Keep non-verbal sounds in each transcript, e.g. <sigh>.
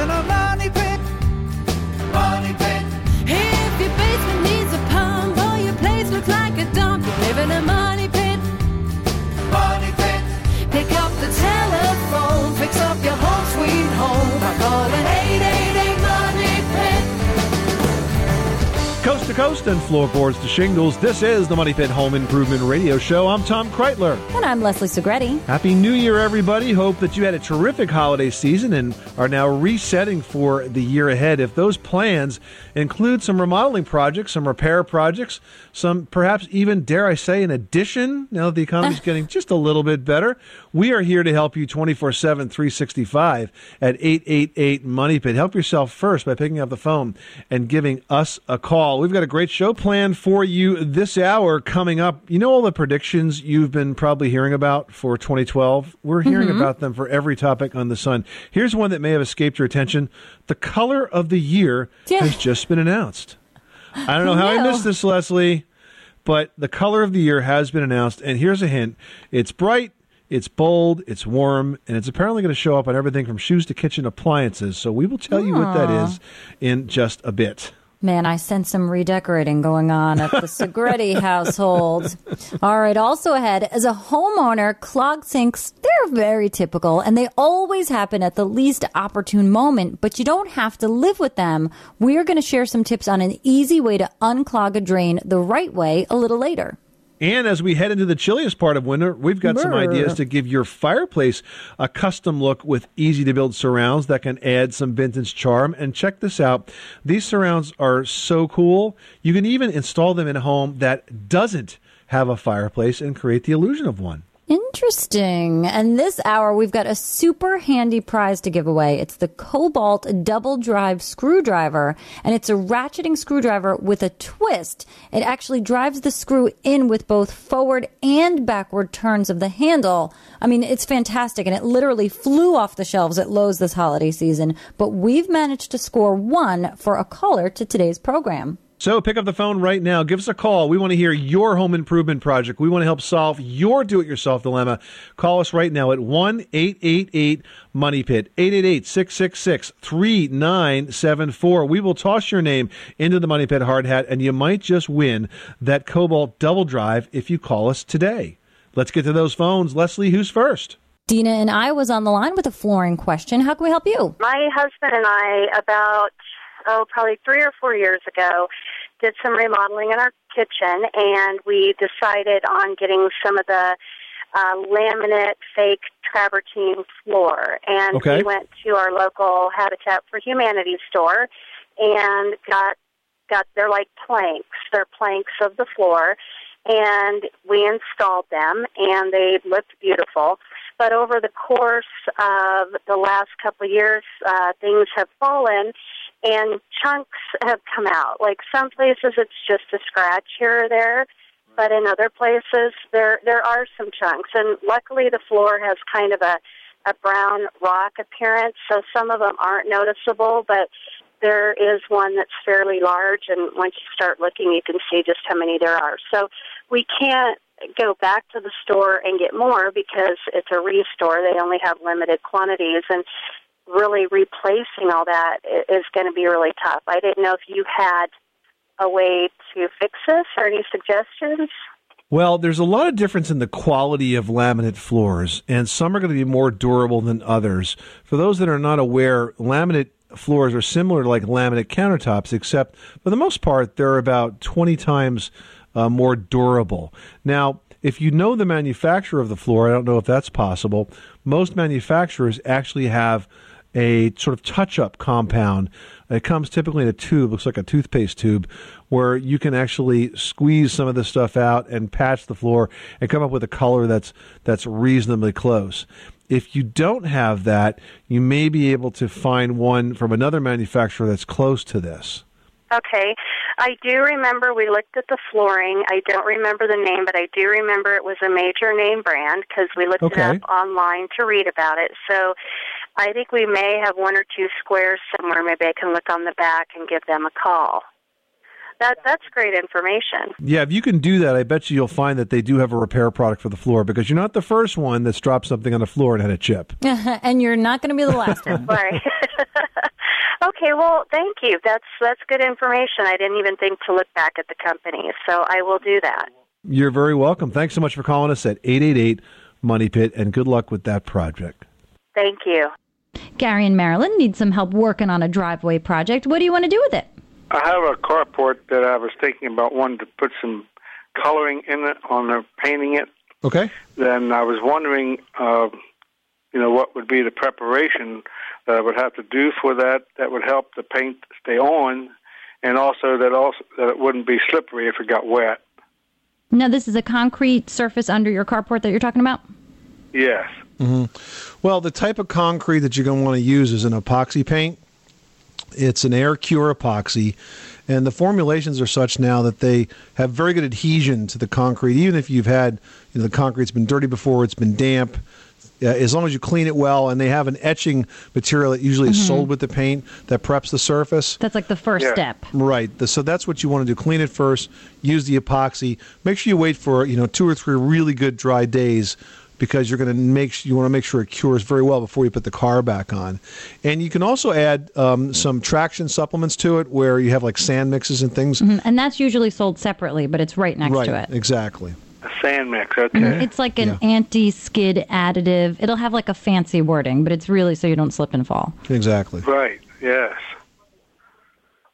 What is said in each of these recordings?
live in a money pit. Money Coast and floorboards to shingles. This is the Money Pit Home Improvement Radio Show. I'm Tom Kraeutler. And I'm Leslie Segrete. Happy New Year, everybody. Hope that you had a terrific holiday season and are now resetting for the year ahead. If those plans include some remodeling projects, some repair projects, some perhaps even, dare I say, an addition, now that the economy's <laughs> getting just a little bit better, we are here to help you 24 7, 365 at 888 Money Pit. Help yourself first by picking up the phone and giving us a call. We've got a great show planned for you this hour coming up. You know all the predictions you've been probably hearing about for 2012? We're hearing mm-hmm. about them for every topic on the sun. Here's one that may have escaped your attention. The color of the year Yeah. has just been announced. I don't know how I missed this, Leslie, but the color of the year has been announced. And here's a hint it's bright, it's bold, it's warm, and it's apparently going to show up on everything from shoes to kitchen appliances. So we will tell you what that is in just a bit. Man, I sense some redecorating going on at the Segrete <laughs> household. All right, also ahead, as a homeowner, clogged sinks, they're very typical and they always happen at the least opportune moment, but you don't have to live with them. We're going to share some tips on an easy way to unclog a drain the right way a little later. And as we head into the chilliest part of winter, we've got some ideas to give your fireplace a custom look with easy to build surrounds that can add some vintage charm. And check this out these surrounds are so cool. You can even install them in a home that doesn't have a fireplace and create the illusion of one. Interesting. And this hour, we've got a super handy prize to give away. It's the Kobalt Double Drive Screwdriver, and it's a ratcheting screwdriver with a twist. It actually drives the screw in with both forward and backward turns of the handle. I mean, it's fantastic, and it literally flew off the shelves at Lowe's this holiday season. But we've managed to score one for a caller to today's program. So pick up the phone right now. Give us a call. We want to hear your home improvement project. We want to help solve your do it yourself dilemma. Call us right now at 1 888 Money Pit, 888 666 3974. We will toss your name into the Money Pit hard hat, and you might just win that Kobalt double drive if you call us today. Let's get to those phones. Leslie, who's first? Dina and I was on the line with a flooring question. How can we help you? My husband and I, about, oh, probably three or four years ago, did some remodeling in our kitchen, and we decided on getting some of the uh, laminate fake travertine floor. And Okay. we went to our local Habitat for Humanity store and got got they're like planks. They're planks of the floor, and we installed them, and they looked beautiful. But over the course of the last couple of years, uh, things have fallen, and chunks have come out. Like some places, it's just a scratch here or there, but in other places, there there are some chunks. And luckily, the floor has kind of a a brown rock appearance, so some of them aren't noticeable, but there is one that's fairly large, and once you start looking, you can see just how many there are. So we can't go back to the store and get more because it's a restore. They only have limited quantities, and really replacing all that is going to be really tough. I didn't know if you had a way to fix this or any suggestions. Well, there's a lot of difference in the quality of laminate floors, and some are going to be more durable than others. For those that are not aware, laminate floors are similar to like laminate countertops, except for the most part, they're about 20 times uh, more durable. Now, if you know the manufacturer of the floor, I don't know if that's possible. Most manufacturers actually have a sort of touch-up compound. It comes typically in a tube, looks like a toothpaste tube, where you can actually squeeze some of this stuff out and patch the floor and come up with a color that's that's reasonably close. If you don't have that, you may be able to find one from another manufacturer that's close to this. Okay. I do remember we looked at the flooring. I don't remember the name, but I do remember it was a major name brand because we looked Okay. it up online to read about it. So I think we may have one or two squares somewhere. Maybe I can look on the back and give them a call. That that's great information. Yeah, if you can do that, I bet you you'll find that they do have a repair product for the floor because you're not the first one that's dropped something on the floor and had a chip. <laughs> and you're not going to be the last one. <laughs> Right. <laughs> Okay, well, thank you. That's that's good information. I didn't even think to look back at the company, so I will do that. You're very welcome. Thanks so much for calling us at 888 Money Pit, and good luck with that project. Thank you. Gary and Marilyn need some help working on a driveway project. What do you want to do with it? I have a carport that I was thinking about wanting to put some coloring in it on the painting it. Okay. Then I was wondering, uh, you know, what would be the preparation that I would have to do for that that would help the paint stay on, and also that also that it wouldn't be slippery if it got wet. Now, this is a concrete surface under your carport that you're talking about? Yes. Well, the type of concrete that you're going to want to use is an epoxy paint. It's an air cure epoxy, and the formulations are such now that they have very good adhesion to the concrete. Even if you've had you know, the concrete's been dirty before, it's been damp. Uh, as long as you clean it well, and they have an etching material that usually is sold with the paint that preps the surface. That's like the first Yeah. step. Right. The- So that's what you want to do. Clean it first. Use the epoxy. Make sure you wait for you know two or three really good dry days because you're going to make s- you want to make sure it cures very well before you put the car back on. And you can also add um, some traction supplements to it where you have like sand mixes and things. And that's usually sold separately, but it's right next right. to it. Exactly. A sand mix. Okay. It's like an Yeah. anti skid additive. It'll have like a fancy wording, but it's really so you don't slip and fall. Exactly. Right. Yes.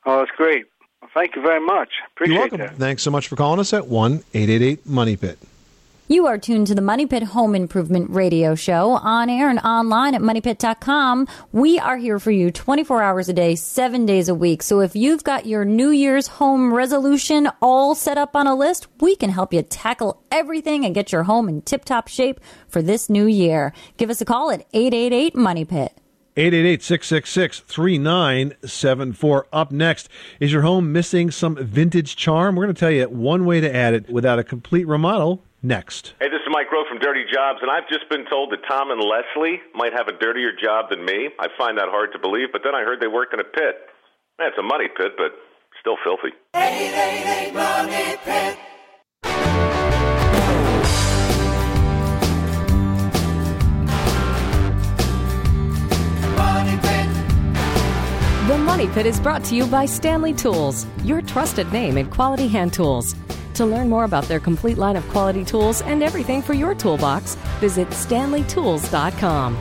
Oh, that's great. Well, thank you very much. Appreciate You're welcome. that. Thanks so much for calling us at one eight eight eight Money Pit. You are tuned to the Money Pit Home Improvement Radio Show on air and online at moneypit.com. We are here for you 24 hours a day, seven days a week. So if you've got your New Year's home resolution all set up on a list, we can help you tackle everything and get your home in tip top shape for this new year. Give us a call at 888 Money Pit. 888-666-3974. Up next, is your home missing some vintage charm? We're going to tell you one way to add it without a complete remodel next. Hey, this is Mike Rowe from Dirty Jobs, and I've just been told that Tom and Leslie might have a dirtier job than me. I find that hard to believe, but then I heard they worked in a pit. Man, it's a money pit, but still filthy. 888 Money Pit. Money Pit. The Money Pit is brought to you by Stanley Tools, your trusted name in quality hand tools. To learn more about their complete line of quality tools and everything for your toolbox, visit stanleytools.com.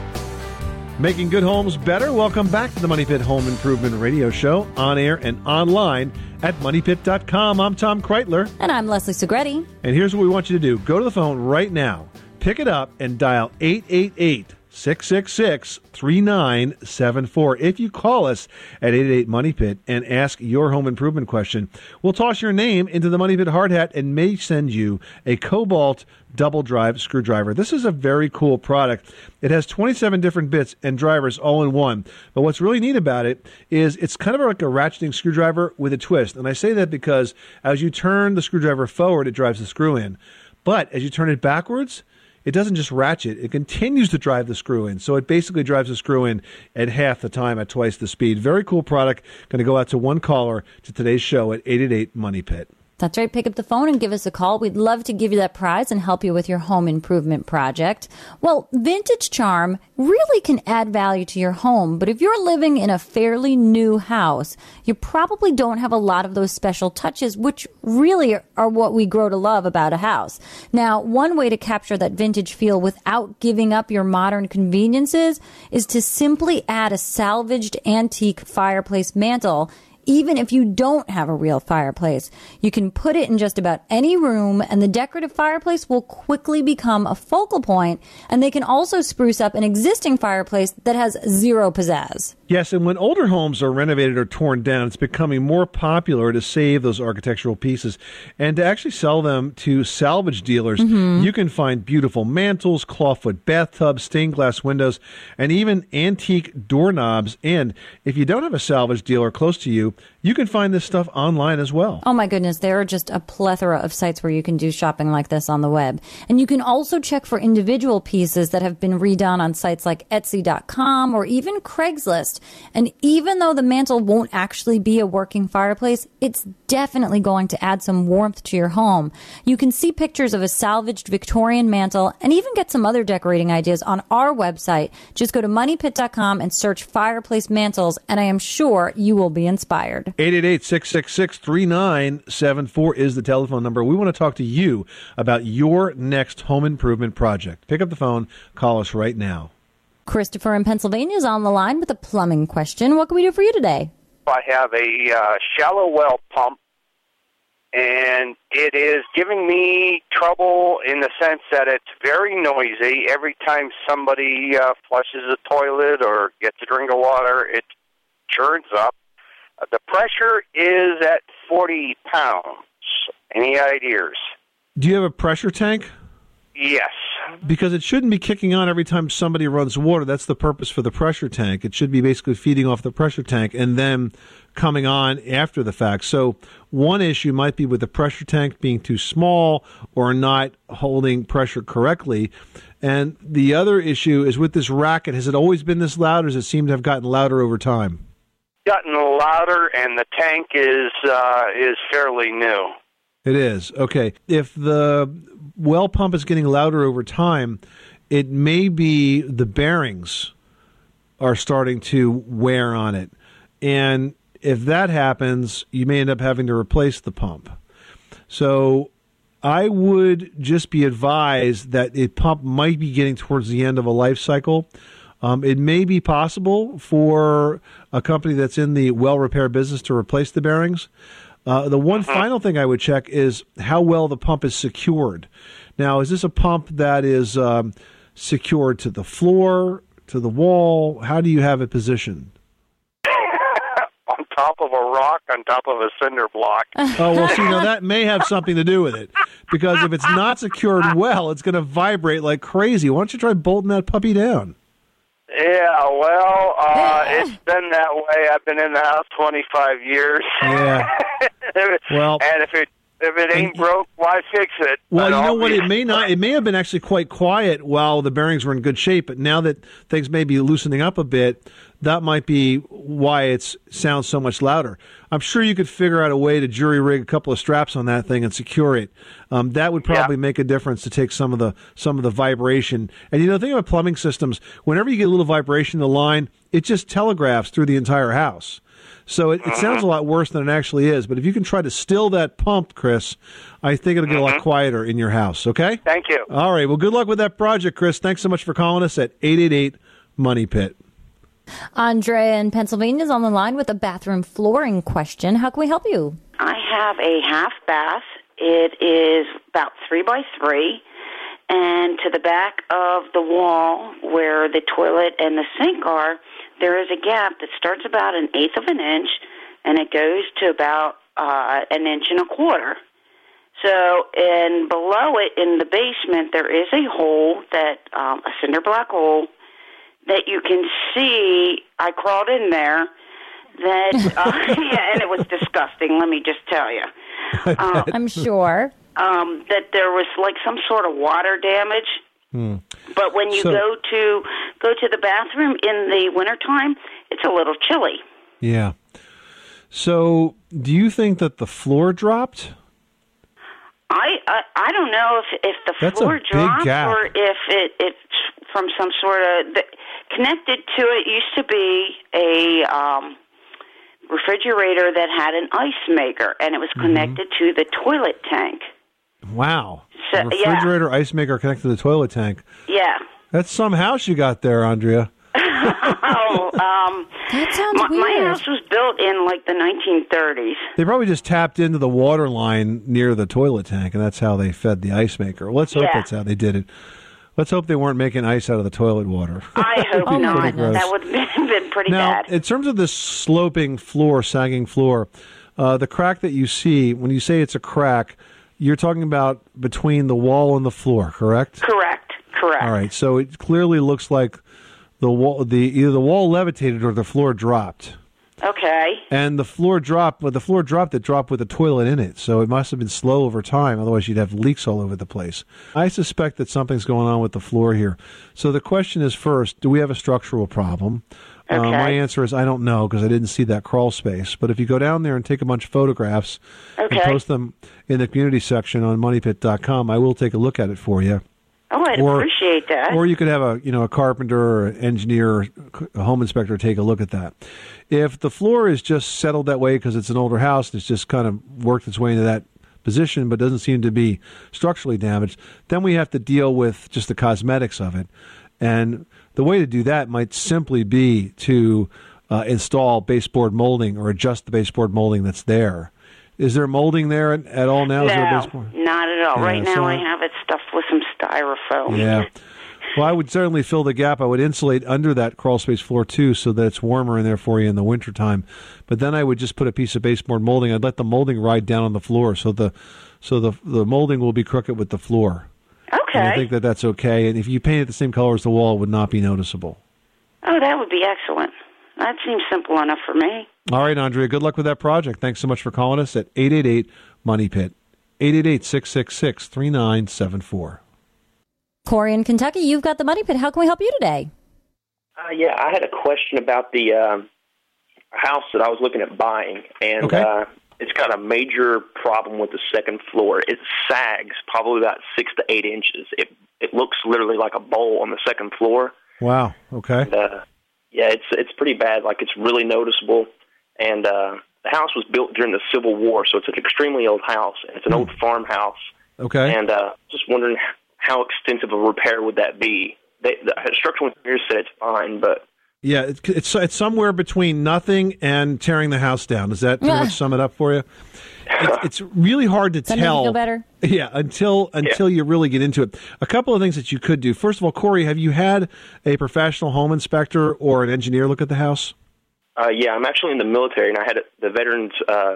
Making good homes better. Welcome back to the Money Pit Home Improvement Radio Show on air and online at moneypit.com. I'm Tom Kraeutler, And I'm Leslie Segrete. and here's what we want you to do go to the phone right now, pick it up, and dial 888 666 3974. If you call us at 88 Money Pit and ask your home improvement question, we'll toss your name into the Money Pit hard hat and may send you a Kobalt double drive screwdriver. This is a very cool product. It has 27 different bits and drivers all in one. But what's really neat about it is it's kind of like a ratcheting screwdriver with a twist. And I say that because as you turn the screwdriver forward, it drives the screw in. But as you turn it backwards, it doesn't just ratchet, it continues to drive the screw in. So it basically drives the screw in at half the time at twice the speed. Very cool product. Going to go out to one caller to today's show at 888 Money Pit. That's right. Pick up the phone and give us a call. We'd love to give you that prize and help you with your home improvement project. Well, Vintage Charm really can add value to your home, but if you're living in a fairly new house, you probably don't have a lot of those special touches, which really are what we grow to love about a house. Now, one way to capture that vintage feel without giving up your modern conveniences is to simply add a salvaged antique fireplace mantle even if you don't have a real fireplace. You can put it in just about any room and the decorative fireplace will quickly become a focal point and they can also spruce up an existing fireplace that has zero pizzazz. Yes, and when older homes are renovated or torn down, it's becoming more popular to save those architectural pieces and to actually sell them to salvage dealers. Mm-hmm. You can find beautiful mantles, clawfoot bathtubs, stained glass windows, and even antique doorknobs. And if you don't have a salvage dealer close to you, you can find this stuff online as well. Oh my goodness, there are just a plethora of sites where you can do shopping like this on the web. And you can also check for individual pieces that have been redone on sites like Etsy.com or even Craigslist. And even though the mantle won't actually be a working fireplace, it's definitely going to add some warmth to your home. You can see pictures of a salvaged Victorian mantle and even get some other decorating ideas on our website. Just go to moneypit.com and search fireplace mantles, and I am sure you will be inspired. 888 666 3974 is the telephone number. We want to talk to you about your next home improvement project. Pick up the phone, call us right now. Christopher in Pennsylvania is on the line with a plumbing question. What can we do for you today? I have a uh, shallow well pump, and it is giving me trouble in the sense that it's very noisy. Every time somebody uh, flushes the toilet or gets a drink of water, it churns up. Uh, the pressure is at 40 pounds. Any ideas? Do you have a pressure tank? Yes. Because it shouldn't be kicking on every time somebody runs water. That's the purpose for the pressure tank. It should be basically feeding off the pressure tank and then coming on after the fact. So, one issue might be with the pressure tank being too small or not holding pressure correctly. And the other issue is with this racket. Has it always been this loud or does it seem to have gotten louder over time? Gotten louder, and the tank is uh, is fairly new. It is. Okay. If the well pump is getting louder over time, it may be the bearings are starting to wear on it. And if that happens, you may end up having to replace the pump. So I would just be advised that a pump might be getting towards the end of a life cycle. Um, it may be possible for a company that's in the well repair business to replace the bearings. Uh, the one final thing I would check is how well the pump is secured. Now, is this a pump that is um, secured to the floor, to the wall? How do you have it positioned? <laughs> on top of a rock, on top of a cinder block. Oh, well, see, now <laughs> that may have something to do with it. Because if it's not secured well, it's going to vibrate like crazy. Why don't you try bolting that puppy down? Yeah, well, uh, it's been that way. I've been in the house 25 years. Yeah. <laughs> Well- and if it if it ain't broke, why fix it? Well, you know what? It may not. It may have been actually quite quiet while the bearings were in good shape, but now that things may be loosening up a bit, that might be why it sounds so much louder. I'm sure you could figure out a way to jury rig a couple of straps on that thing and secure it. Um, that would probably make a difference to take some of the some of the vibration. And you know, think about plumbing systems, whenever you get a little vibration in the line, it just telegraphs through the entire house. So it, it sounds a uh-huh. lot worse than it actually is. But if you can try to still that pump, Chris, I think it'll get a lot uh-huh. quieter in your house. Okay. Thank you. All right. Well, good luck with that project, Chris. Thanks so much for calling us at 888 Money Pit. Andrea in Pennsylvania is on the line with a bathroom flooring question. How can we help you? I have a half bath. It is about three by three, and to the back of the wall where the toilet and the sink are, there is a gap that starts about an eighth of an inch, and it goes to about uh, an inch and a quarter. So, and below it in the basement, there is a hole that um, a cinder block hole that you can see. I crawled in there. That uh, <laughs> yeah, and it was disgusting. Let me just tell you. Uh, <laughs> I'm sure. um, that there was like some sort of water damage. But when you So- go to go to the bathroom in the wintertime, it's a little chilly. Yeah. So, do you think that the floor dropped? I I, I don't know if if the That's floor dropped gap. or if it it's from some sort of the, connected to it used to be a um refrigerator that had an ice maker and it was Mm-hmm. connected to the toilet tank. Wow. So- refrigerator ice maker connected to the toilet tank. Yeah. That's some house you got there, Andrea. <laughs> <laughs> Oh, um That sounds my, my house was built in like the 1930s. They probably just tapped into the water line near the toilet tank, and that's how they fed the ice maker. Let's hope Yeah. that's how they did it. Let's hope they weren't making ice out of the toilet water. I hope <laughs> Oh, not. That would have been pretty now, bad. in terms of this sloping floor, sagging floor, uh, the crack that you see, when you say it's a crack, you're talking about between the wall and the floor, correct? Correct. Correct. All right. So it clearly looks like the wall, the either the wall levitated or the floor dropped. Okay. And the floor dropped, well, the floor dropped that dropped with a toilet in it. So it must have been slow over time. Otherwise, you'd have leaks all over the place. I suspect that something's going on with the floor here. So the question is first, do we have a structural problem? Uh, Okay. my answer is I don't know because I didn't see that crawl space. But if you go down there and take a bunch of photographs and post them in the community section on moneypit.com, I will take a look at it for you. I'd Or- appreciate that. Or you could have a you know a carpenter or an engineer, or a home inspector take a look at that. If the floor is just settled that way because it's an older house, and it's just kind of worked its way into that position, but doesn't seem to be structurally damaged, then we have to deal with just the cosmetics of it. And the way to do that might simply be to uh, install baseboard molding or adjust the baseboard molding that's there. Is there molding there at, at all now? Is there a no, baseboard? not at all. Yeah, right now, so I- have it stuffed with some styrofoam. Yeah. Well, I would certainly fill the gap. I would insulate under that crawl space floor too, so that it's warmer in there for you in the wintertime. But then I would just put a piece of baseboard molding. I'd let the molding ride down on the floor, so the so the the molding will be crooked with the floor. Okay. And I think that that's okay. And if you paint it the same color as the wall, it would not be noticeable. Oh, that would be excellent. That seems simple enough for me. All right, Andrea. Good luck with that project. Thanks so much for calling us at eight eight eight Money Pit. 888-666-3974. Corey in Kentucky, you've got the Money Pit. How can we help you today? Uh, yeah, I had a question about the um, house that I was looking at buying, and Okay. uh, it's got a major problem with the second floor. It sags probably about six to eight inches. It it looks literally like a bowl on the second floor. Wow. Okay. And, uh, yeah, it's it's pretty bad. Like it's really noticeable. And uh, the house was built during the Civil War, so it's an extremely old house. And it's an old farmhouse. Okay. And uh, just wondering how extensive a repair would that be? They, the structural engineer said it's fine, but Yeah, it's, it's it's somewhere between nothing and tearing the house down. Does that Yeah. <laughs> sum it up for you? It's, it's really hard to that tell. feel better? <laughs> Yeah, until until you really get into it. A couple of things that you could do. First of all, Corey, have you had a professional home inspector or an engineer look at the house? Uh, yeah, I'm actually in the military, and I had the Veterans uh,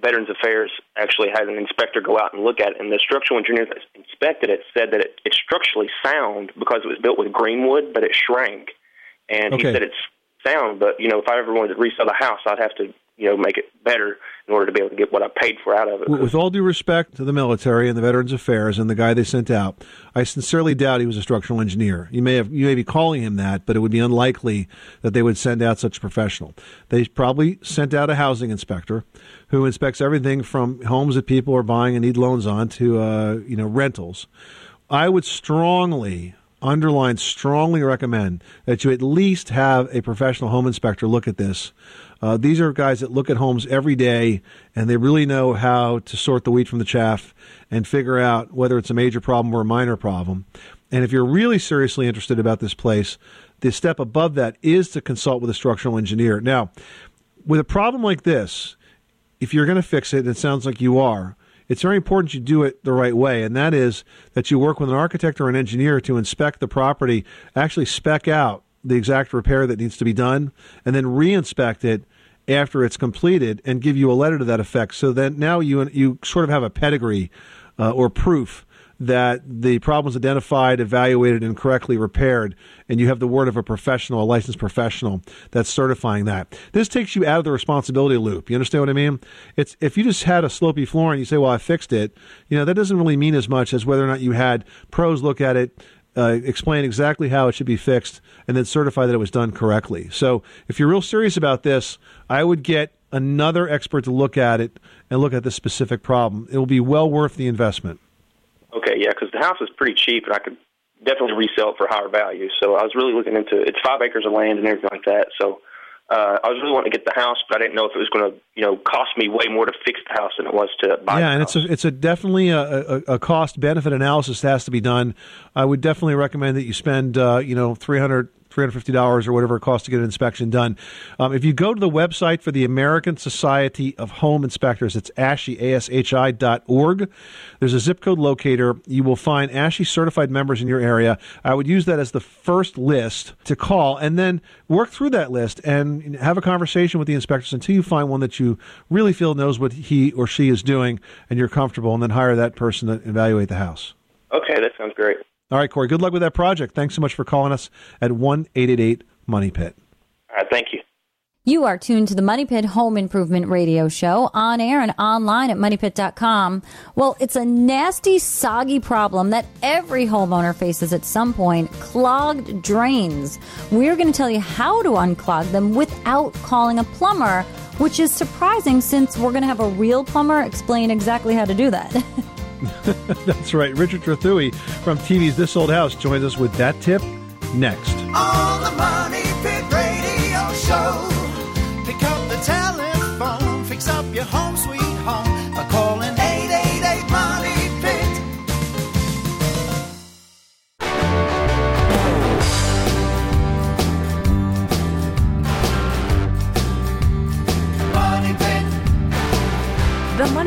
Veterans Affairs actually had an inspector go out and look at it, and the structural engineer that inspected it said that it, it's structurally sound because it was built with green wood, but it shrank. And Okay. he said it's sound, but you know, if I ever wanted to resell the house, I'd have to you know make it better in order to be able to get what I paid for out of it. With all due respect to the military and the Veterans Affairs and the guy they sent out, I sincerely doubt he was a structural engineer. You may have you may be calling him that, but it would be unlikely that they would send out such a professional. They probably sent out a housing inspector who inspects everything from homes that people are buying and need loans on to uh, you know rentals. I would strongly underline strongly recommend that you at least have a professional home inspector look at this. Uh, these are guys that look at homes every day and they really know how to sort the wheat from the chaff and figure out whether it's a major problem or a minor problem. And if you're really seriously interested about this place, the step above that is to consult with a structural engineer. Now, with a problem like this, if you're going to fix it, and it sounds like you are, it's very important you do it the right way, and that is that you work with an architect or an engineer to inspect the property, actually spec out the exact repair that needs to be done, and then re-inspect it after it's completed and give you a letter to that effect. So then now you you sort of have a pedigree uh, or proof that the problem was identified, evaluated, and correctly repaired, and you have the word of a professional, a licensed professional that's certifying that. This takes you out of the responsibility loop. You understand what I mean? It's if you just had a slopey floor and you say, "Well, I fixed it," you know that doesn't really mean as much as whether or not you had pros look at it. Uh, explain exactly how it should be fixed and then certify that it was done correctly. So, if you're real serious about this, I would get another expert to look at it and look at the specific problem. It will be well worth the investment. Okay, yeah, because the house is pretty cheap, and I could definitely resell it for higher value. So I was really looking into it's five acres of land and everything like that. So uh, I was really wanting to get the house, but I didn't know if it was going to, you know, cost me way more to fix the house than it was to buy. yeah, and it's a it's a definitely a, a, a cost benefit analysis that has to be done. I would definitely recommend that you spend uh, you know three hundred. $350 or whatever it costs to get an inspection done. Um, if you go to the website for the American Society of Home Inspectors, it's ASHI, A-S-H-I dot org. There's a zip code locator. You will find ASHI certified members in your area. I would use that as the first list to call and then work through that list and have a conversation with the inspectors until you find one that you really feel knows what he or she is doing and you're comfortable and then hire that person to evaluate the house. Okay, that sounds great. All right, Corey, good luck with that project. Thanks so much for calling us at 1 888 Money Pit. All right, thank you. You are tuned to the Money Pit Home Improvement Radio Show on air and online at moneypit.com. Well, it's a nasty, soggy problem that every homeowner faces at some point clogged drains. We're going to tell you how to unclog them without calling a plumber, which is surprising since we're going to have a real plumber explain exactly how to do that. <laughs> <laughs> That's right. Richard Trethewey from TV's This Old House joins us with that tip next. The Money Pit Radio Show.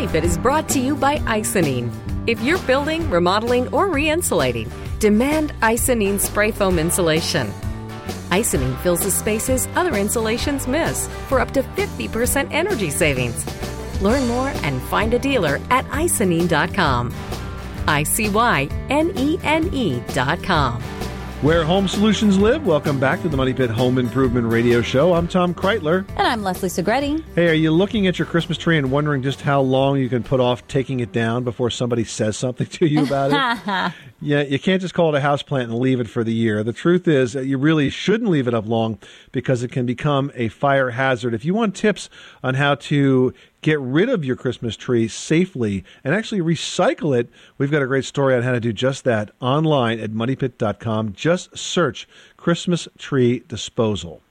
The Money is brought to you by Icynene. If you're building, remodeling, or re insulating, demand Icynene spray foam insulation. Icynene fills the spaces other insulations miss for up to 50% energy savings. Learn more and find a dealer at icynene.com. I C Y N E N E.com. Where home solutions live, welcome back to the Money Pit Home Improvement Radio Show. I'm Tom Kraeutler. and I'm Leslie Segrete. Hey, are you looking at your Christmas tree and wondering just how long you can put off taking it down before somebody says something to you about it? <laughs> Yeah, you can't just call it a houseplant and leave it for the year. The truth is that you really shouldn't leave it up long because it can become a fire hazard. If you want tips on how to get rid of your Christmas tree safely and actually recycle it, we've got a great story on how to do just that online at moneypit.com. Just search Christmas tree disposal.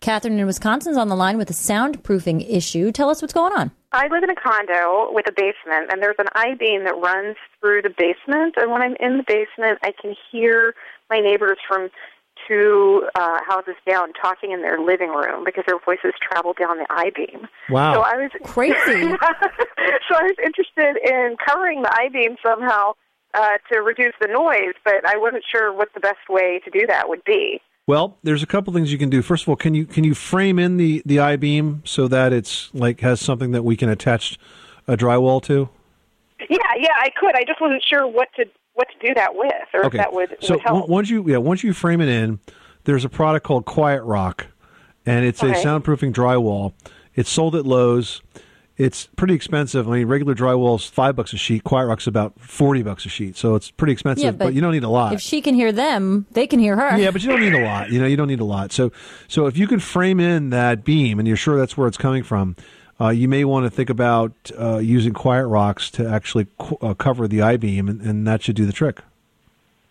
Catherine in Wisconsin's on the line with a soundproofing issue. Tell us what's going on. I live in a condo with a basement, and there's an I beam that runs through the basement. And when I'm in the basement, I can hear my neighbors from two uh, houses down talking in their living room because their voices travel down the I beam. Wow. So I was Crazy. <laughs> so I was interested in covering the I beam somehow uh, to reduce the noise, but I wasn't sure what the best way to do that would be. Well, there's a couple things you can do. First of all, can you can you frame in the the I beam so that it's like has something that we can attach a drywall to? Yeah, yeah, I could. I just wasn't sure what to what to do that with, or if that would, so would help. on- once you yeah once you frame it in, there's a product called Quiet Rock, and it's a soundproofing drywall. It's sold at Lowe's. It's pretty expensive. I mean, regular drywall's five bucks a sheet. Quiet Rock's about forty bucks a sheet, so it's pretty expensive. Yeah, but, but you don't need a lot. If she can hear them, they can hear her. Yeah, but you don't need a lot. You know, you don't need a lot. So, so if you can frame in that beam and you're sure that's where it's coming from, uh, you may want to think about uh, using quiet rocks to actually qu- uh, cover the I beam, and, and that should do the trick.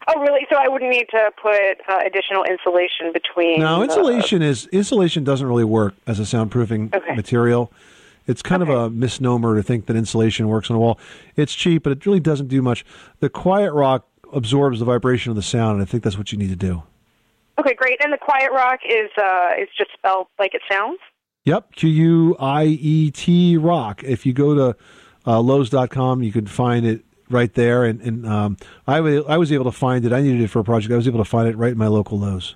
oh, really? So I wouldn't need to put uh, additional insulation between. Now, the- insulation is insulation doesn't really work as a soundproofing Okay. material. It's kind of a misnomer to think that insulation works on a wall. It's cheap, but it really doesn't do much. The quiet rock absorbs the vibration of the sound, and I think that's what you need to do. Okay, great. And the quiet rock is uh, is just spelled like it sounds. Yep, Q U I E T rock. If you go to uh, Lowe's.com, you can find it right there. And, and um, I, I was able to find it. I needed it for a project. I was able to find it right in my local Lowe's.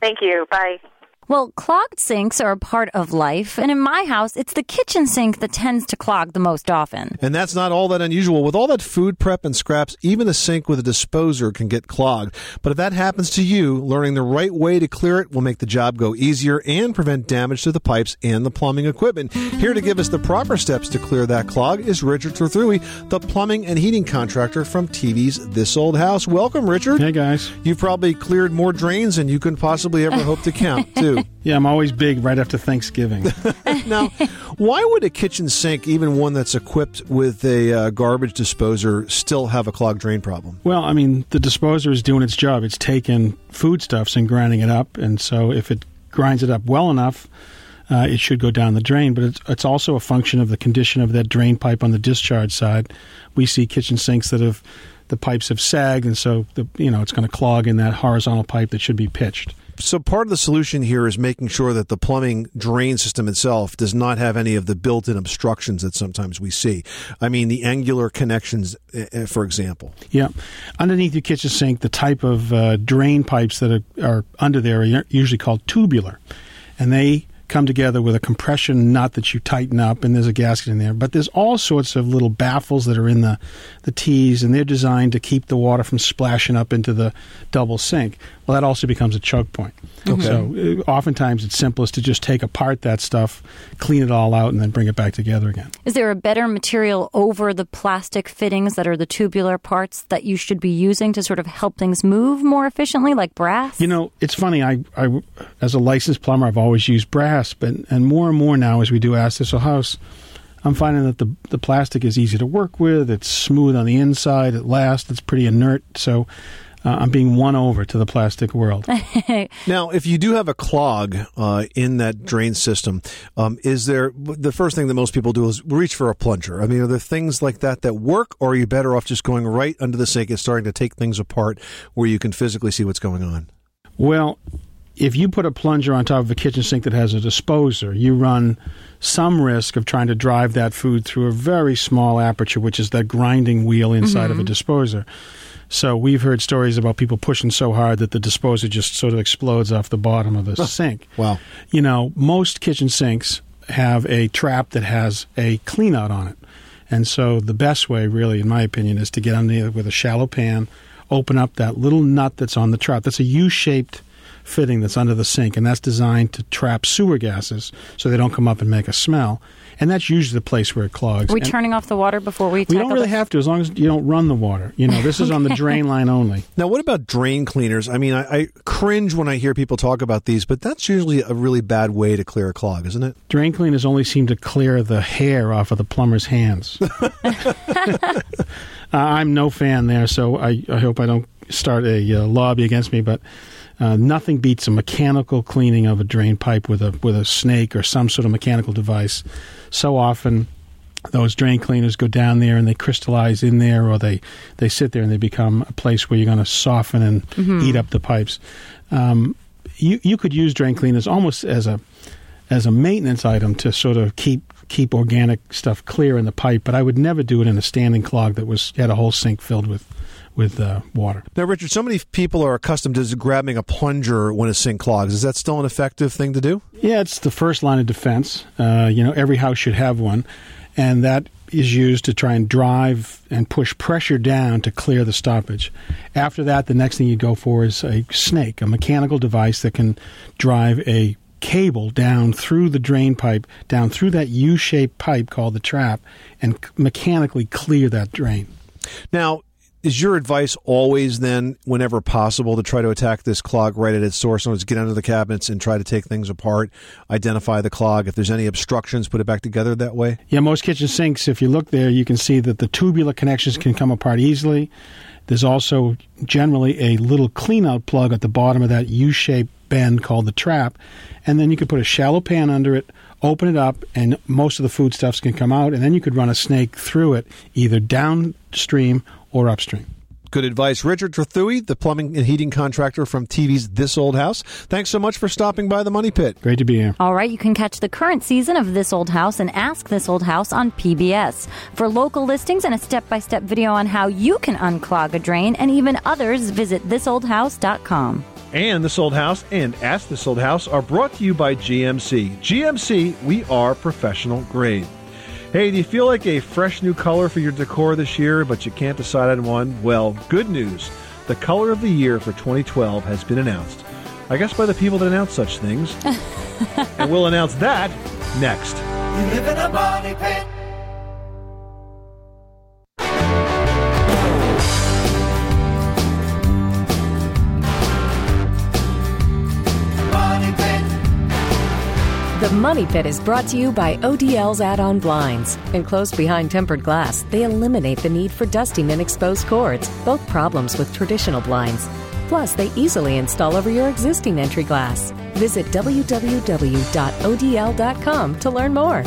Thank you. Bye. Well, clogged sinks are a part of life, and in my house, it's the kitchen sink that tends to clog the most often. And that's not all that unusual. With all that food prep and scraps, even a sink with a disposer can get clogged. But if that happens to you, learning the right way to clear it will make the job go easier and prevent damage to the pipes and the plumbing equipment. Here to give us the proper steps to clear that clog is Richard Trethewey, the plumbing and heating contractor from TV's This Old House. Welcome, Richard. Hey guys. You've probably cleared more drains than you can possibly ever hope to count, <laughs> too. Yeah, I'm always big right after Thanksgiving. <laughs> now, why would a kitchen sink, even one that's equipped with a uh, garbage disposer, still have a clogged drain problem? well, I mean, the disposer is doing its job. It's taking foodstuffs and grinding it up, and so if it grinds it up well enough, uh, it should go down the drain. But it's, it's also a function of the condition of that drain pipe on the discharge side. We see kitchen sinks that have the pipes have sagged, and so the you know it's going to clog in that horizontal pipe that should be pitched. So, part of the solution here is making sure that the plumbing drain system itself does not have any of the built in obstructions that sometimes we see. I mean, the angular connections, eh, eh, for example. Yeah. Underneath your kitchen sink, the type of uh, drain pipes that are, are under there are usually called tubular. And they come together with a compression nut that you tighten up, and there's a gasket in there. But there's all sorts of little baffles that are in the the tees, and they're designed to keep the water from splashing up into the double sink. Well, that also becomes a choke point. Okay. So uh, oftentimes it's simplest to just take apart that stuff, clean it all out, and then bring it back together again. Is there a better material over the plastic fittings that are the tubular parts that you should be using to sort of help things move more efficiently, like brass? You know, it's funny. I, I, as a licensed plumber, I've always used brass, but and more and more now as we do Ask This Old House, I'm finding that the the plastic is easy to work with. It's smooth on the inside. It lasts. It's pretty inert. So. Uh, I'm being won over to the plastic world. <laughs> Now, if you do have a clog uh, in that drain system, um, is there the first thing that most people do is reach for a plunger? I mean, are there things like that that work, or are you better off just going right under the sink and starting to take things apart where you can physically see what's going on? Well, if you put a plunger on top of a kitchen sink that has a disposer, you run some risk of trying to drive that food through a very small aperture, which is that grinding wheel inside of a Mhm. disposer. So we've heard stories about people pushing so hard that the disposer just sort of explodes off the bottom of the sink. Wow. You know, most kitchen sinks have a trap that has a clean out on it. And so the best way, really, in my opinion, is to get underneath with a shallow pan, open up that little nut that's on the trap. That's a U shaped fitting that's under the sink, and that's designed to trap sewer gases so they don't come up and make a smell. And that's usually the place where it clogs. Are we And turning off the water before we? we don't really this? have to as long as you don't run the water. You know, this is on the drain line only. <laughs> Now, what about drain cleaners? I mean, I, I cringe when I hear people talk about these, but that's usually a really bad way to clear a clog, isn't it? Drain cleaners only seem to clear the hair off of the plumber's hands. <laughs> uh, I'm no fan there, so I, I hope I don't start a uh, lobby against me. But uh, nothing beats a mechanical cleaning of a drain pipe with a with a snake or some sort of mechanical device. So often, those drain cleaners go down there and they crystallize in there, or they they sit there and they become a place where you're going to soften and Mhm. eat up the pipes. Um, you you could use drain cleaners almost as a as a maintenance item to sort of keep keep organic stuff clear in the pipe, but I would never do it in a standing clog that was had a whole sink filled with with uh, water. Now, Richard, so many people are accustomed to just grabbing a plunger when a sink clogs. Is that still an effective thing to do? Yeah, it's the first line of defense. Uh, you know, every house should have one, and that is used to try and drive and push pressure down to clear the stoppage. After that, the next thing you go for is a snake, a mechanical device that can drive a cable down through the drain pipe, down through that U-shaped pipe called the trap, and mechanically clear that drain. Now, is your advice always then, whenever possible, to try to attack this clog right at its source? Words, get under the cabinets and try to take things apart, identify the clog. If there's any obstructions, put it back together that way. Yeah, most kitchen sinks, if you look there, you can see that the tubular connections can come apart easily. There's also generally a little cleanout plug at the bottom of that U shaped bend called the trap. And then you could put a shallow pan under it, open it up, and most of the foodstuffs can come out. And then you could run a snake through it, either downstream or upstream. Good advice. Richard Trethewey, the plumbing and heating contractor from TV's This Old House. Thanks so much for stopping by the Money Pit. Great to be here. All right, you can catch the current season of This Old House and Ask This Old House on PBS. For local listings and a step by step video on how you can unclog a drain and even others, visit thisoldhouse.com. And This Old House and Ask This Old House are brought to you by GMC. GMC, we are professional grade. Hey, do you feel like a fresh new color for your decor this year, but you can't decide on one? Well, good news. The color of the year for 2012 has been announced. I guess by the people that announce such things. <laughs> and we'll announce that next. Money Pit is brought to you by ODL's add on blinds. Enclosed behind tempered glass, they eliminate the need for dusting and exposed cords, both problems with traditional blinds. Plus, they easily install over your existing entry glass. Visit www.odl.com to learn more.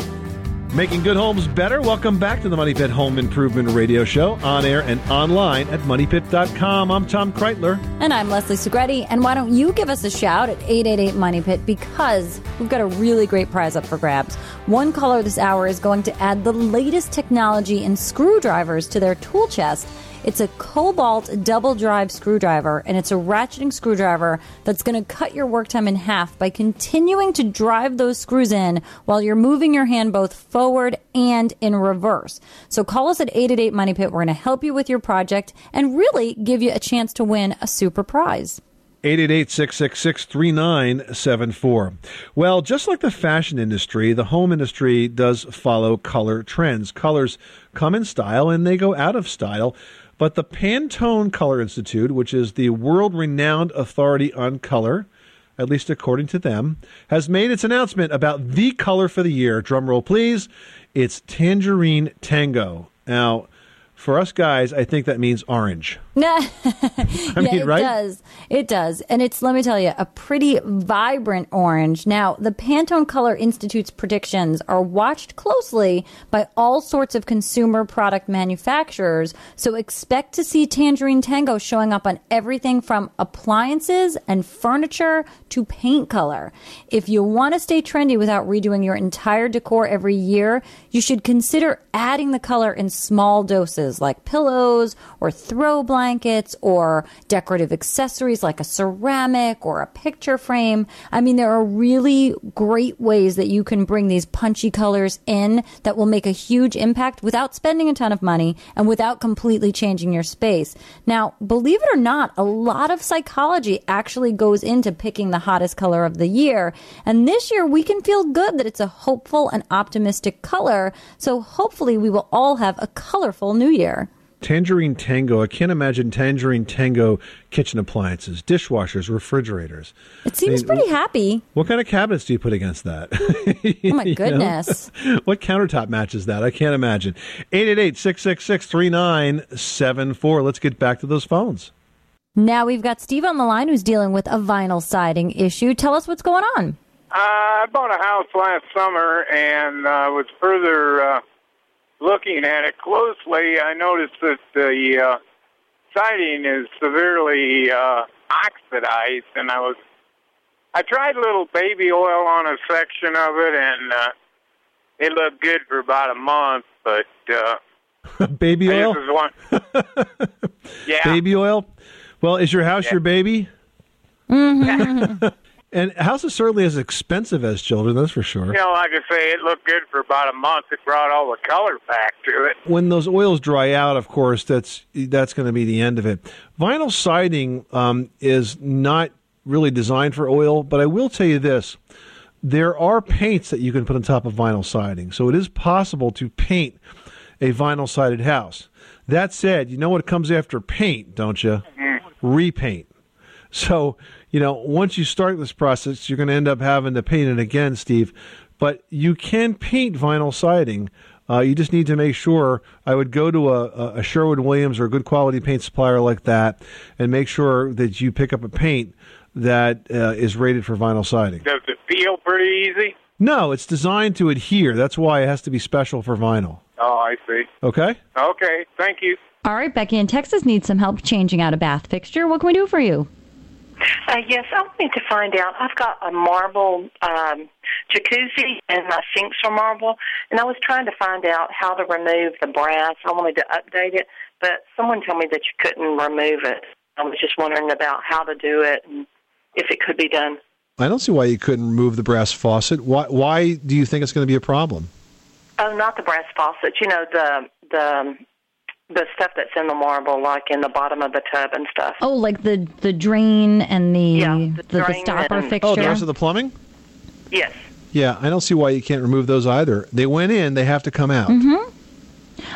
Making good homes better. Welcome back to the Money Pit Home Improvement Radio Show, on air and online at moneypit.com. I'm Tom Kraeutler. And I'm Leslie Segrete. And why don't you give us a shout at 888 Money Pit because we've got a really great prize up for grabs. One caller this hour is going to add the latest technology in screwdrivers to their tool chest. It's a Kobalt double drive screwdriver, and it's a ratcheting screwdriver that's going to cut your work time in half by continuing to drive those screws in while you're moving your hand both forward and in reverse. So call us at 888 Money Pit. We're going to help you with your project and really give you a chance to win a super prize. 888-666-3974. Well, just like the fashion industry, the home industry does follow color trends. Colors come in style and they go out of style. But the Pantone Color Institute, which is the world renowned authority on color, at least according to them, has made its announcement about the color for the year. Drum roll, please. It's Tangerine Tango. Now, for us guys, I think that means orange. <laughs> yeah, mean, it right? does. It does. And it's, let me tell you, a pretty vibrant orange. Now, the Pantone Color Institute's predictions are watched closely by all sorts of consumer product manufacturers. So expect to see Tangerine Tango showing up on everything from appliances and furniture to paint color. If you want to stay trendy without redoing your entire decor every year, you should consider adding the color in small doses like pillows or throw blankets or decorative accessories like a ceramic or a picture frame. I mean, there are really great ways that you can bring these punchy colors in that will make a huge impact without spending a ton of money and without completely changing your space. Now, believe it or not, a lot of psychology actually goes into picking the hottest color of the year. And this year we can feel good that it's a hopeful and optimistic color. So hopefully we will all have a colorful new year. Tangerine Tango. I can't imagine Tangerine Tango kitchen appliances, dishwashers, refrigerators. It seems I mean, pretty happy. What kind of cabinets do you put against that? <laughs> Oh my You know? goodness. <laughs> what countertop matches that? I can't imagine. 888-666-3974. Let's get back to those phones. Now we've got Steve on the line who's dealing with a vinyl siding issue. Tell us what's going on. Uh, I bought a house last summer and uh, was further uh, looking at it closely. I noticed that the uh, siding is severely uh, oxidized, and I was I tried a little baby oil on a section of it, and uh, it looked good for about a month. But uh, <laughs> baby oil? just was <laughs> one. yeah. Baby oil? Well, is your house your baby? Mm-hmm. <laughs> And a house is certainly as expensive as children, that's for sure. You know, like I say, it looked good for about a month. It brought all the color back to it. when those oils dry out, of course, that's that's going to be the end of it. Vinyl siding um, is not really designed for oil, but I will tell you this: there are paints that you can put on top of vinyl siding, so it is possible to paint a vinyl sided house. That said, you know what comes after paint, don't you? Repaint. So, you know, once you start this process, you're going to end up having to paint it again, Steve. But you can paint vinyl siding. Uh, you just need to make sure. I would go to a, a- a Sherwin Williams or a good quality paint supplier like that, and make sure that you pick up a paint that uh, is rated for vinyl siding. Does it feel pretty easy? No, it's designed to adhere. That's why it has to be special for vinyl. Oh, I see. Okay. Okay, thank you. All right, Becky in Texas needs some help changing out a bath fixture. What can we do for you? Uh, yes, I wanted to find out. I've got a marble um, jacuzzi and my sinks are marble, and I was trying to find out how to remove the brass. I wanted to update it, but someone told me that you couldn't remove it. I was just wondering about how to do it and if it could be done. I don't see why you couldn't remove the brass faucet. Why? Why do you think it's going to be a problem? Oh, not the brass faucet. You know the the the stuff that's in the marble, like in the bottom of the tub and stuff. Oh, like the the drain and the Yeah, the, the, drain stopper and- fixture. Oh, the rest of the plumbing? Yes. Yeah, I don't see why you can't remove those either. They went in; they have to come out. Mm-hmm.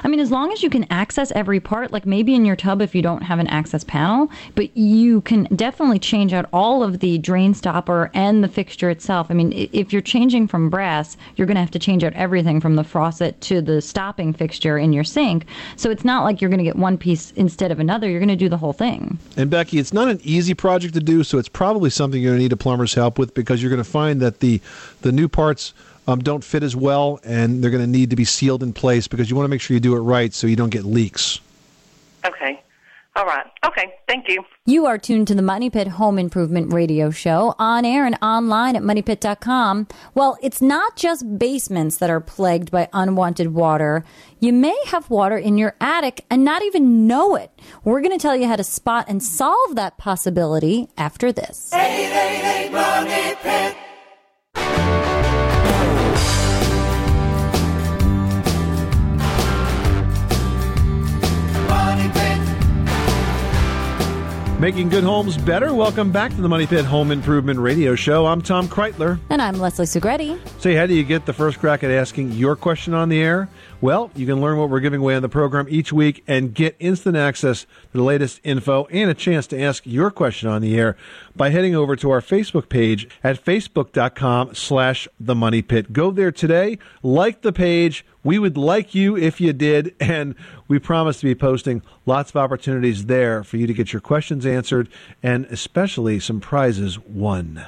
I mean, as long as you can access every part, like maybe in your tub if you don't have an access panel, but you can definitely change out all of the drain stopper and the fixture itself. I mean, if you're changing from brass, you're going to have to change out everything from the faucet to the stopping fixture in your sink. So it's not like you're going to get one piece instead of another. You're going to do the whole thing. And Becky, it's not an easy project to do, so it's probably something you're going to need a plumber's help with because you're going to find that the the new parts um, don't fit as well, and they're going to need to be sealed in place because you want to make sure you do it right so you don't get leaks. Okay. All right. Okay, thank you. You are tuned to the Money Pit Home Improvement Radio Show on air and online at moneypit.com. Well, it's not just basements that are plagued by unwanted water. You may have water in your attic and not even know it. We're going to tell you how to spot and solve that possibility after this. 888 Money Pit. Making good homes better. Welcome back to the Money Pit Home Improvement Radio Show. I'm Tom Kraeutler. And I'm Leslie Segrete. Say, how do you get the first crack at asking your question on the air? Well, you can learn what we're giving away on the program each week and get instant access to the latest info and a chance to ask your question on the air by heading over to our Facebook page at facebook.com slash the money pit. Go there today, like the page. We would like you if you did, and we promise to be posting lots of opportunities there for you to get your questions answered and especially some prizes won.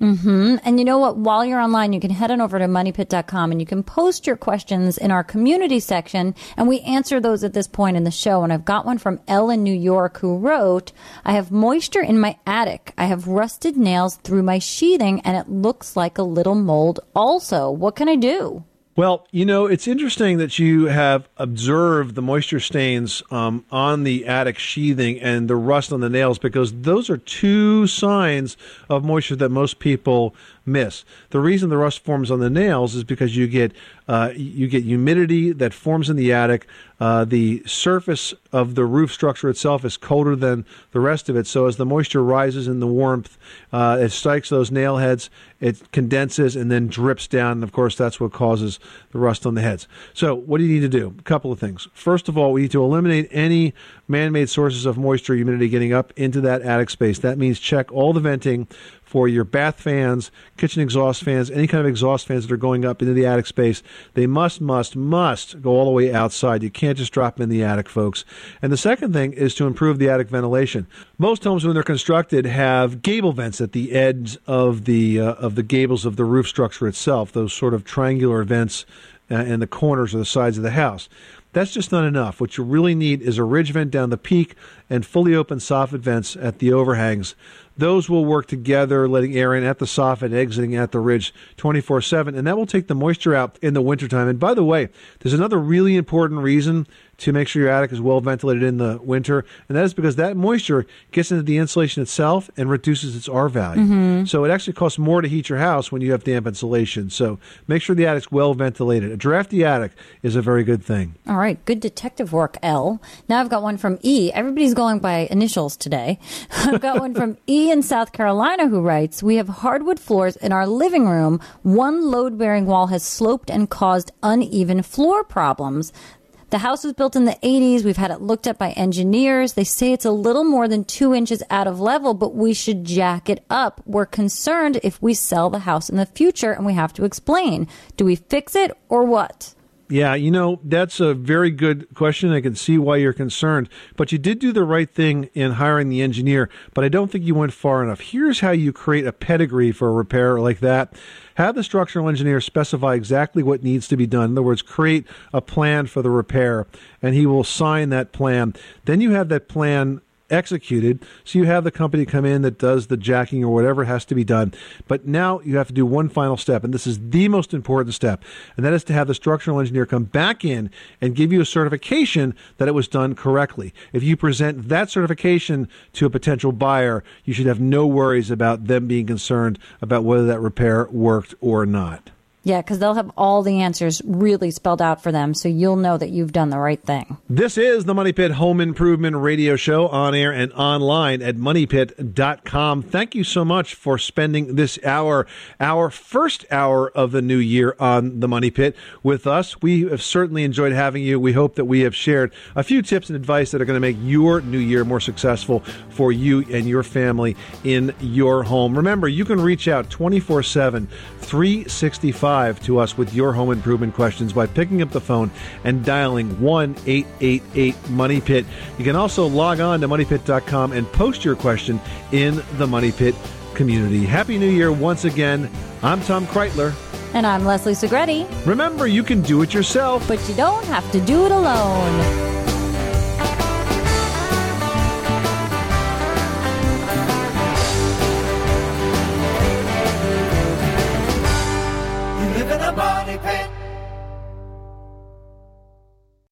Mm-hmm. And you know what? While you're online, you can head on over to moneypit.com and you can post your questions in our community section. And we answer those at this point in the show. And I've got one from Elle in New York who wrote, I have moisture in my attic. I have rusted nails through my sheathing and it looks like a little mold also. What can I do? Well, you know, it's interesting that you have observed the moisture stains um, on the attic sheathing and the rust on the nails because those are two signs of moisture that most people miss. The reason the rust forms on the nails is because you get uh, you get humidity that forms in the attic. Uh, the surface of the roof structure itself is colder than the rest of it. So as the moisture rises in the warmth, uh, it strikes those nail heads. It condenses and then drips down. And of course, that's what causes the rust on the heads. So what do you need to do? A couple of things. First of all, we need to eliminate any man-made sources of moisture, humidity getting up into that attic space. That means check all the venting for your bath fans, kitchen exhaust fans, any kind of exhaust fans that are going up into the attic space. They must, must, must go all the way outside. You can't just drop them in the attic, folks. And the second thing is to improve the attic ventilation. Most homes, when they're constructed, have gable vents at the edge of the uh, of the gables of the roof structure itself. Those sort of triangular vents uh, in the corners or the sides of the house. That's just not enough. What you really need is a ridge vent down the peak and fully open soffit vents at the overhangs. Those will work together, letting air in at the soft and exiting at the ridge 24 7, and that will take the moisture out in the wintertime. And by the way, there's another really important reason to make sure your attic is well ventilated in the winter, and that is because that moisture gets into the insulation itself and reduces its R value. Mhm. So it actually costs more to heat your house when you have damp insulation. So make sure the attic's well ventilated. A drafty attic is a very good thing. All right, good detective work, L. Now I've got one from E. Everybody's going by initials today. <laughs> I've got one from E in South Carolina who writes, "We have hardwood floors in our living room. One load-bearing wall has sloped and caused uneven floor problems." The house was built in the 80s. We've had it looked at by engineers. They say it's a little more than two inches out of level, but we should jack it up. We're concerned if we sell the house in the future and we have to explain. Do we fix it or what? Yeah, you know, that's a very good question. I can see why you're concerned. But you did do the right thing in hiring the engineer, but I don't think you went far enough. Here's how you create a pedigree for a repair like that. Have the structural engineer specify exactly what needs to be done. In other words, create a plan for the repair, and he will sign that plan. Then you have that plan executed. So you have the company come in that does the jacking or whatever has to be done. But now you have to do one final step, and this is the most important step, and that is to have the structural engineer come back in and give you a certification that it was done correctly. If you present that certification to a potential buyer, you should have no worries about them being concerned about whether that repair worked or not. Yeah, because they'll have all the answers really spelled out for them, so you'll know that you've done the right thing. This is the Money Pit Home Improvement Radio Show on air and online at moneypit.com. Thank you so much for spending this hour, our first hour of the new year on the Money Pit with us. We have certainly enjoyed having you. We hope that we have shared a few tips and advice that are going to make your new year more successful for you and your family in your home. Remember, you can reach out 24 7, 365 to us with your home improvement questions by picking up the phone and dialing 1 888 Money Pit. You can also log on to moneypit.com and post your question in the Money Pit community. Happy New Year once again. I'm Tom Kraeutler. And I'm Leslie Segrete. Remember, you can do it yourself, but you don't have to do it alone.